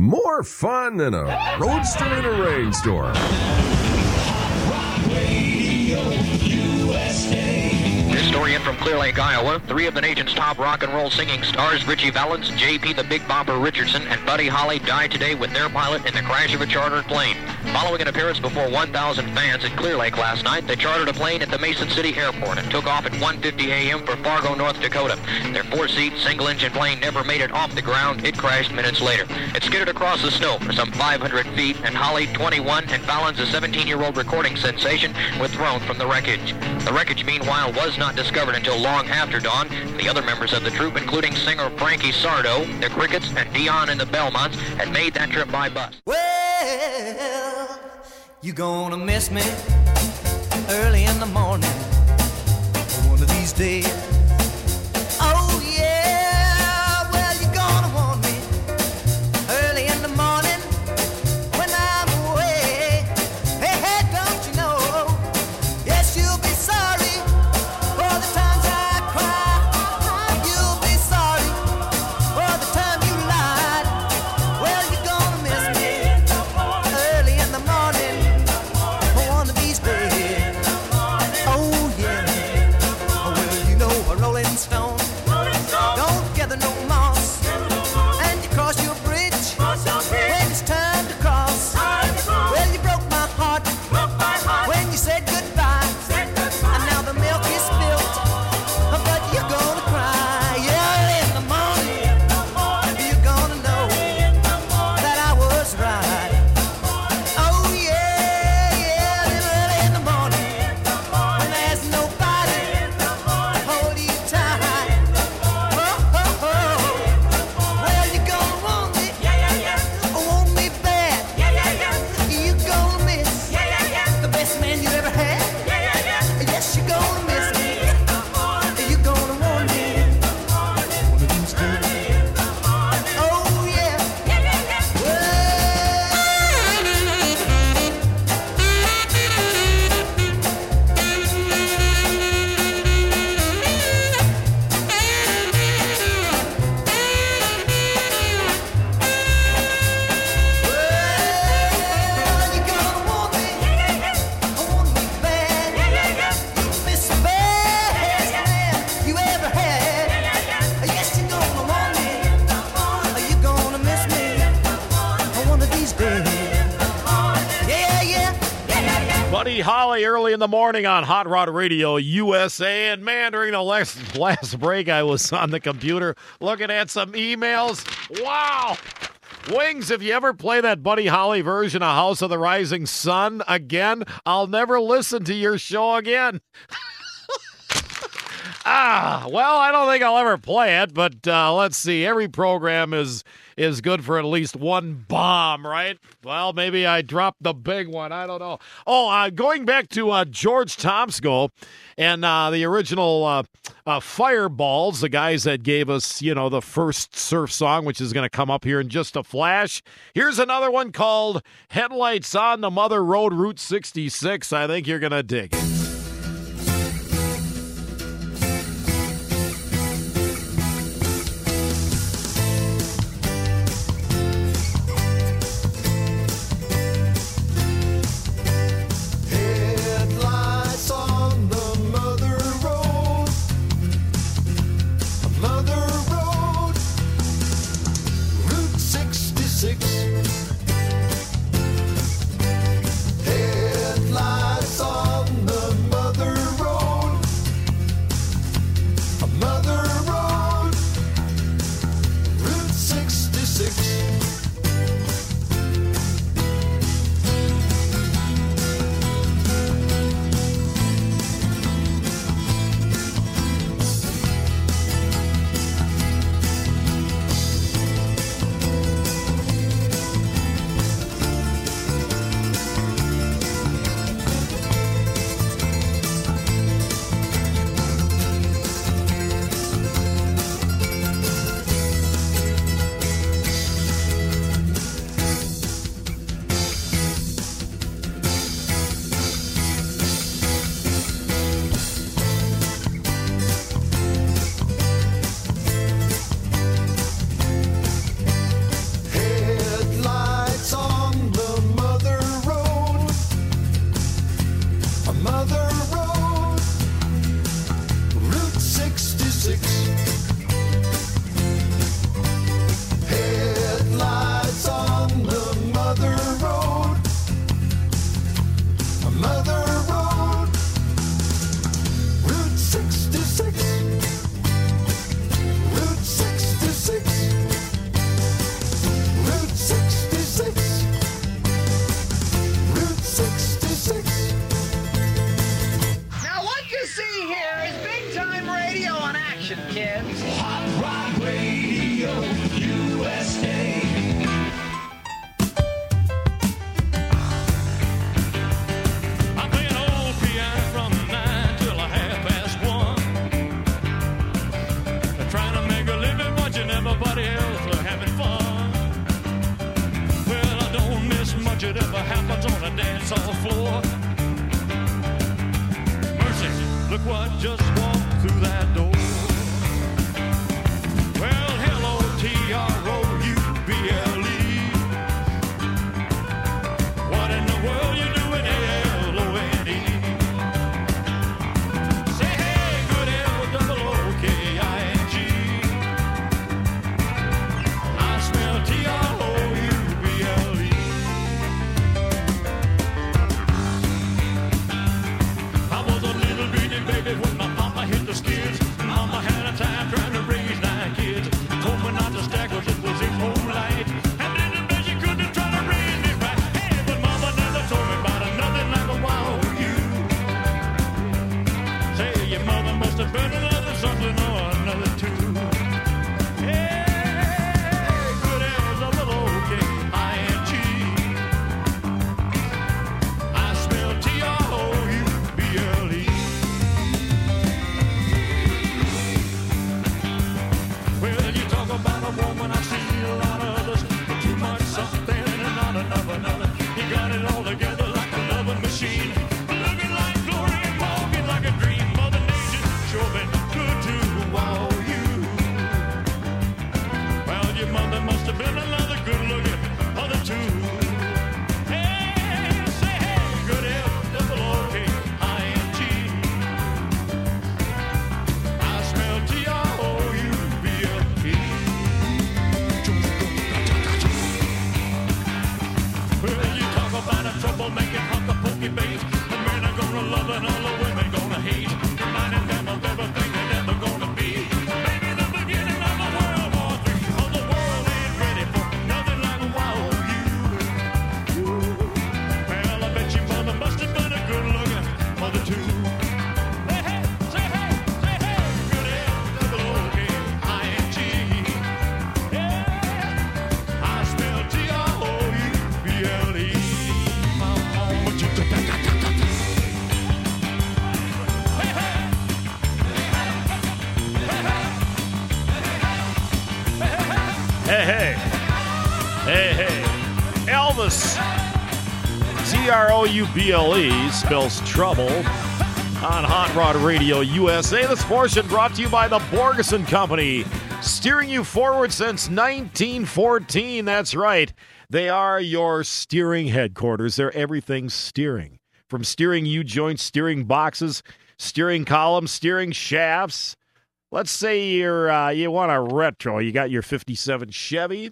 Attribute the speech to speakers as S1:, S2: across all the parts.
S1: More fun than a roadster in a rainstorm.
S2: In from Clear Lake, Iowa. Three of the nation's top rock and roll singing stars, Ritchie Valens, J.P. the Big Bopper Richardson, and Buddy Holly, died today with their pilot in the crash of a chartered plane. Following an appearance before 1,000 fans at Clear Lake last night, they chartered a plane at the Mason City Airport and took off at 1.50 a.m. for Fargo, North Dakota. Their four-seat, single-engine plane never made it off the ground. It crashed minutes later. It skidded across the snow for some 500 feet, and Holly, 21, and Valens, a 17-year-old recording sensation, were thrown from the wreckage. The wreckage, meanwhile, was not discovered until long after dawn. The other members of the troupe, including singer Frankie Sardo, the Crickets, and Dion and the Belmonts, had made that trip by bus.
S3: Well, you gonna miss me early in the morning. One of these days. The morning
S4: on Hot Rod Radio USA. And man, during the last, last break, I was on the computer looking at some emails. Wow. Wings, if you ever play that Buddy Holly version of House of the Rising Sun again, I'll never listen to your show again. ah, well, I don't think I'll ever play it, but uh, let's see. Every program is is good for at least one bomb, right? Well, maybe I dropped the big one. I don't know. Oh, uh, going back to uh, George Tomsko and uh, the original uh, uh, Fireballs, the guys that gave us, you know, the first surf song, which is going to come up here in just a flash. Here's another one called Headlights on the Mother Road Route 66. I think you're going to dig it.
S5: Just Hey, hey. Hey, hey.
S4: Elvis. T R O U B L E spells trouble on Hot Rod Radio USA. This portion brought to you by the Borgeson Company, steering you forward since 1914. That's right. They are your steering headquarters. They're everything steering. From steering U joints, steering boxes, steering columns, steering shafts. Let's say you're uh, you want a retro. You got your 57 Chevy.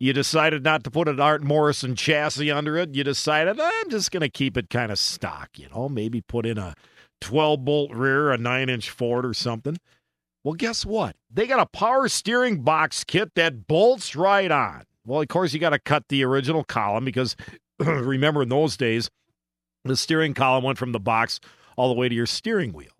S4: You decided not to put an Art Morrison chassis under it. You decided I'm just going to keep it kind of stock, you know, maybe put in a 12 bolt rear, a 9 inch Ford or something. Well, guess what? They got a power steering box kit that bolts right on. Well, of course, you got to cut the original column because remember in those days, the steering column went from the box all the way to your steering wheel.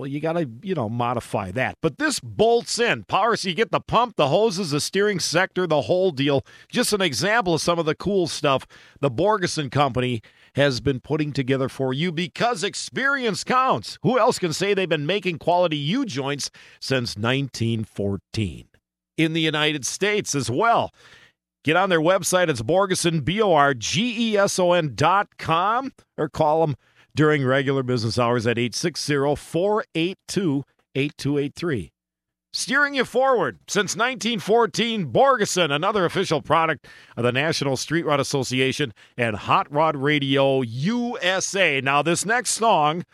S4: Well, you got to, you know, modify that. But this bolts in. Power, so you get the pump, the hoses, the steering sector, the whole deal. Just an example of some of the cool stuff the Borgeson Company has been putting together for you because experience counts. Who else can say they've been making quality U joints since 1914? In the United States as well. Get on their website. It's Borgeson, B O R G E S O N dot com, or call them during regular business hours at 860 482 8283. Steering you forward since 1914, Borgeson, another official product of the National Street Rod Association and Hot Rod Radio USA. Now, this next song,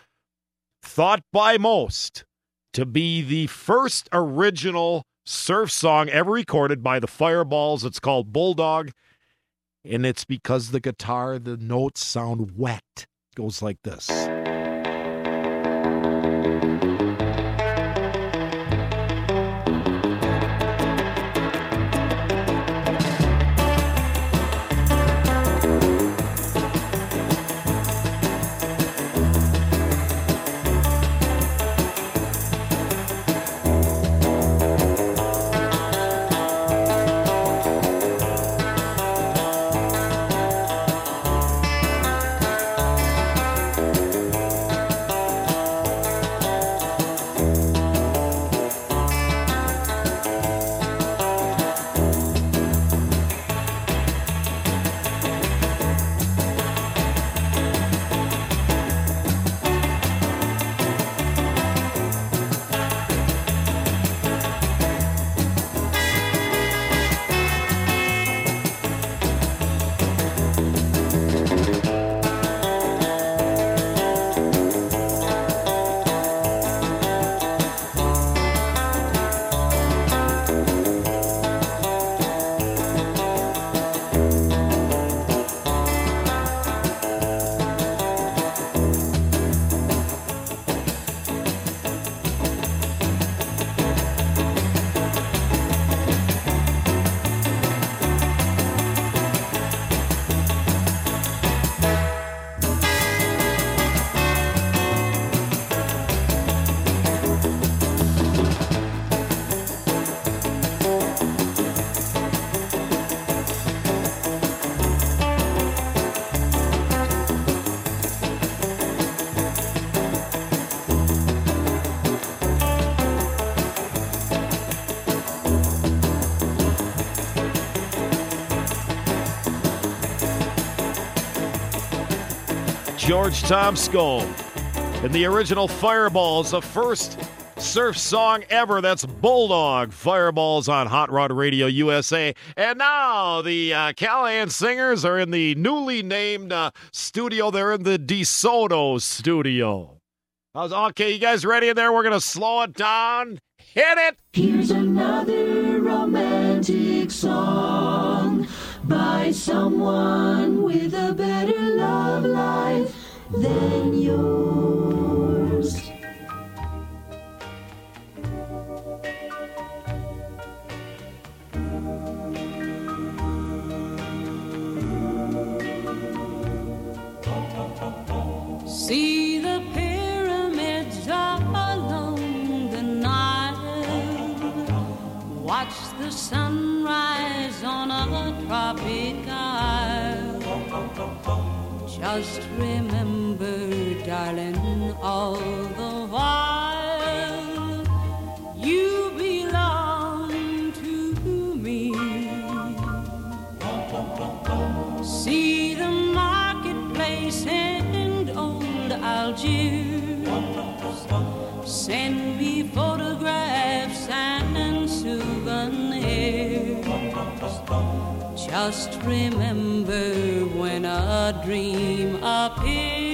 S4: thought by most to be the first original surf song ever recorded by the Fireballs. It's called Bulldog, and it's because the guitar, the notes sound wet. Goes like this. George Tomsko. And the original Fireballs, the first surf song ever. That's Bulldog Fireballs on Hot Rod Radio USA. And now the uh, Callahan Singers are in the newly named uh, studio. They're in the DeSoto studio. Okay, you guys ready in there? We're going to slow it down. Hit it.
S6: Here's another romantic song by someone with a better love life than yours. See the pyramids along the Nile. Watch the sunrise on a tropic. Just remember, darling, all the while you belong to me. See the marketplace and old Algiers. Send me Just remember when a dream appears,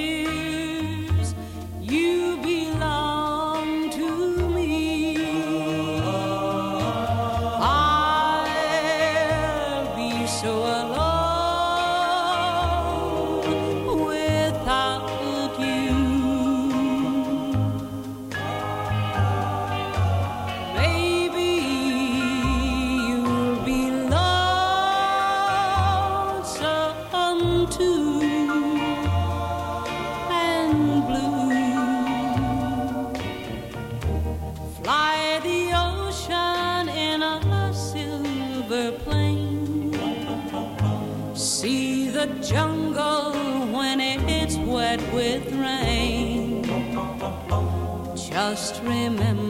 S6: jungle when it's wet with rain. Just remember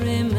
S6: remember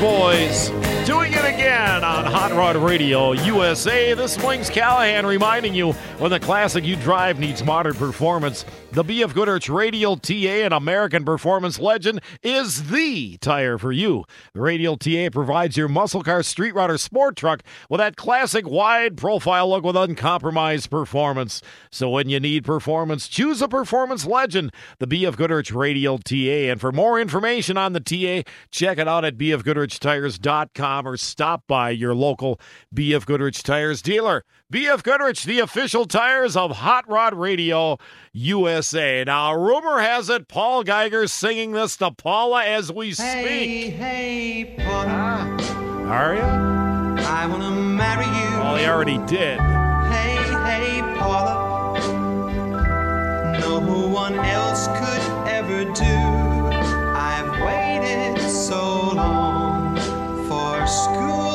S4: Boys doing it again on Hot Rod Radio USA. This is Wings Callahan reminding you when the classic you drive needs modern performance, the BF Goodrich Radial TA, an American performance legend, is the tire for you. The Radial TA provides your muscle car street rodder sport truck with that classic wide profile look with uncompromised performance. So when you need performance, choose a performance legend, the BF Goodrich Radial TA. And for more information on the TA, check it out at bfgoodrichtires.com or stop by your local BF Goodrich Tires dealer. BF Goodrich, the official tires of Hot Rod Radio USA. Now, rumor has it Paul Geiger's singing this to Paula as we speak.
S7: hey, hey, Paula, ah,
S4: Are you?
S7: I wanna marry you.
S4: Well, he already did.
S7: Hey, hey, Paula. No one else could ever do. I've waited so long for school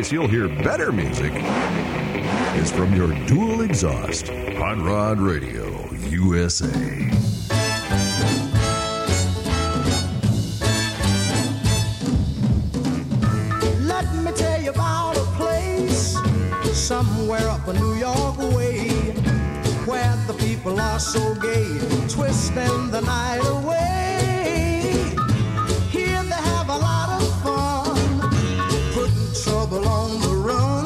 S1: place you'll hear better music is from your dual exhaust Hot Rod Radio USA.
S8: Let me tell you about a place somewhere up a New York way where the people are so gay, twisting the night away. Trouble on the run.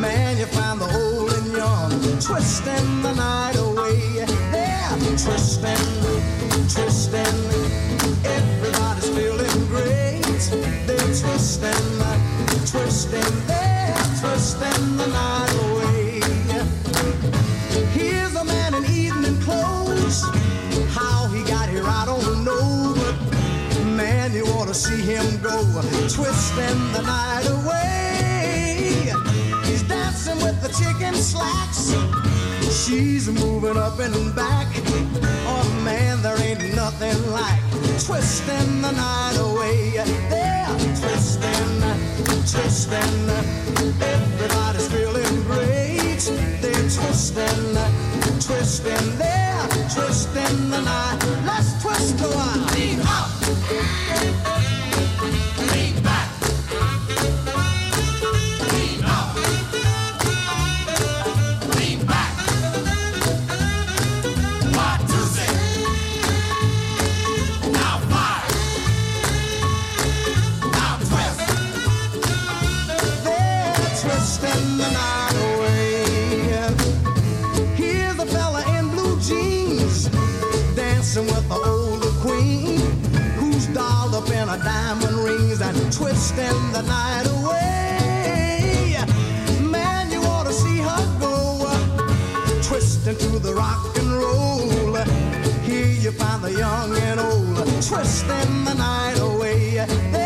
S8: Man, you find the old and young, twisting the night away. They're twisting, twisting. Everybody's feeling great. They're twisting, twisting. They're twisting the night away. Here's a man in evening clothes. See him go. Twisting the night away. He's dancing with the chicken slacks. She's moving up and back. Oh man, there ain't nothing like twisting the night away. They're twisting, twisting. Everybody's feeling great. They're twisting, twisting. They're twisting the night. Let's twist a while. Up. twisting the night away. Here's a fella in blue jeans dancing with the older queen who's dolled up in her diamond rings and twisting the night away. Man, you ought to see her go twisting to the rock and roll. Here you find the young and old twisting the night away.
S4: They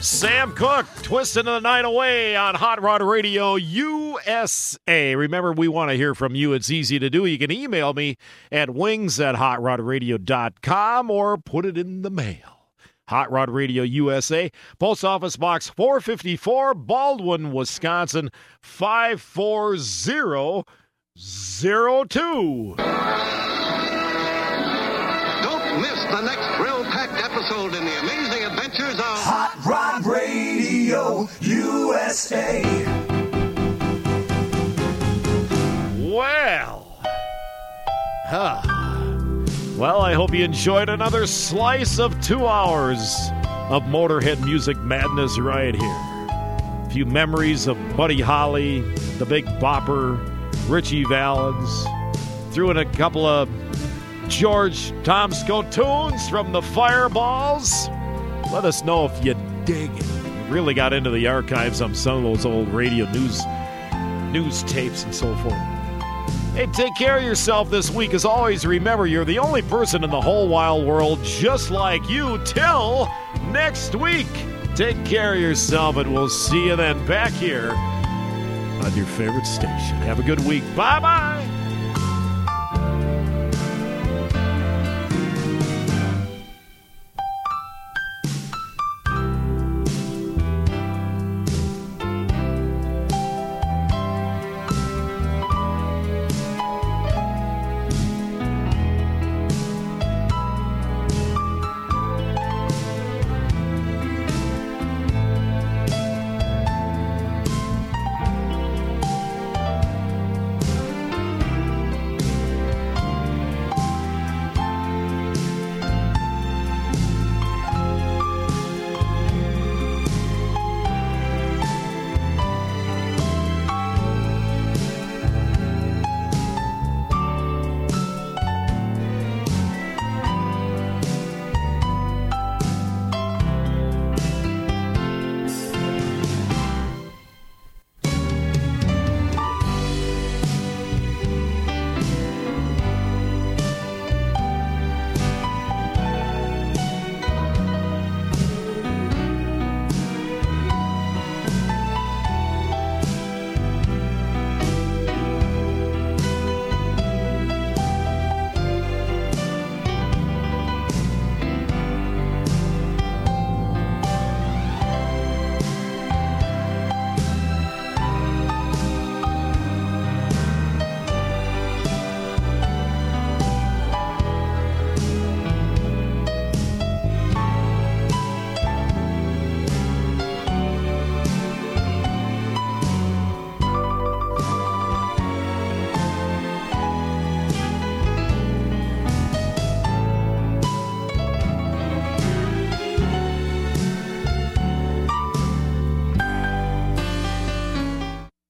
S4: Sam Cooke twisting the night away on Hot Rod Radio USA. Remember, we want to hear from you. It's easy to do. You can email me at wings at hotrodradio.com or put it in the mail. Hot Rod Radio USA, Post Office Box 454, Baldwin, Wisconsin 54002.
S9: Don't miss the next thrill-packed episode in the amazing
S8: Rod Radio USA.
S4: Well, huh. Well, I hope you enjoyed another slice of two hours of Motorhead music madness right here. A few memories of Buddy Holly, the Big Bopper, Ritchie Valens. Threw in a couple of George Tomsko tunes from the Fireballs. Let us know if you dig it. Really got into the archives on some of those old radio news news tapes and so forth. Hey, take care of yourself this week. As always, remember you're the only person in the whole wild world just like you till next week. Take care of yourself, and we'll see you then back here on your favorite station. Have a good week. Bye bye.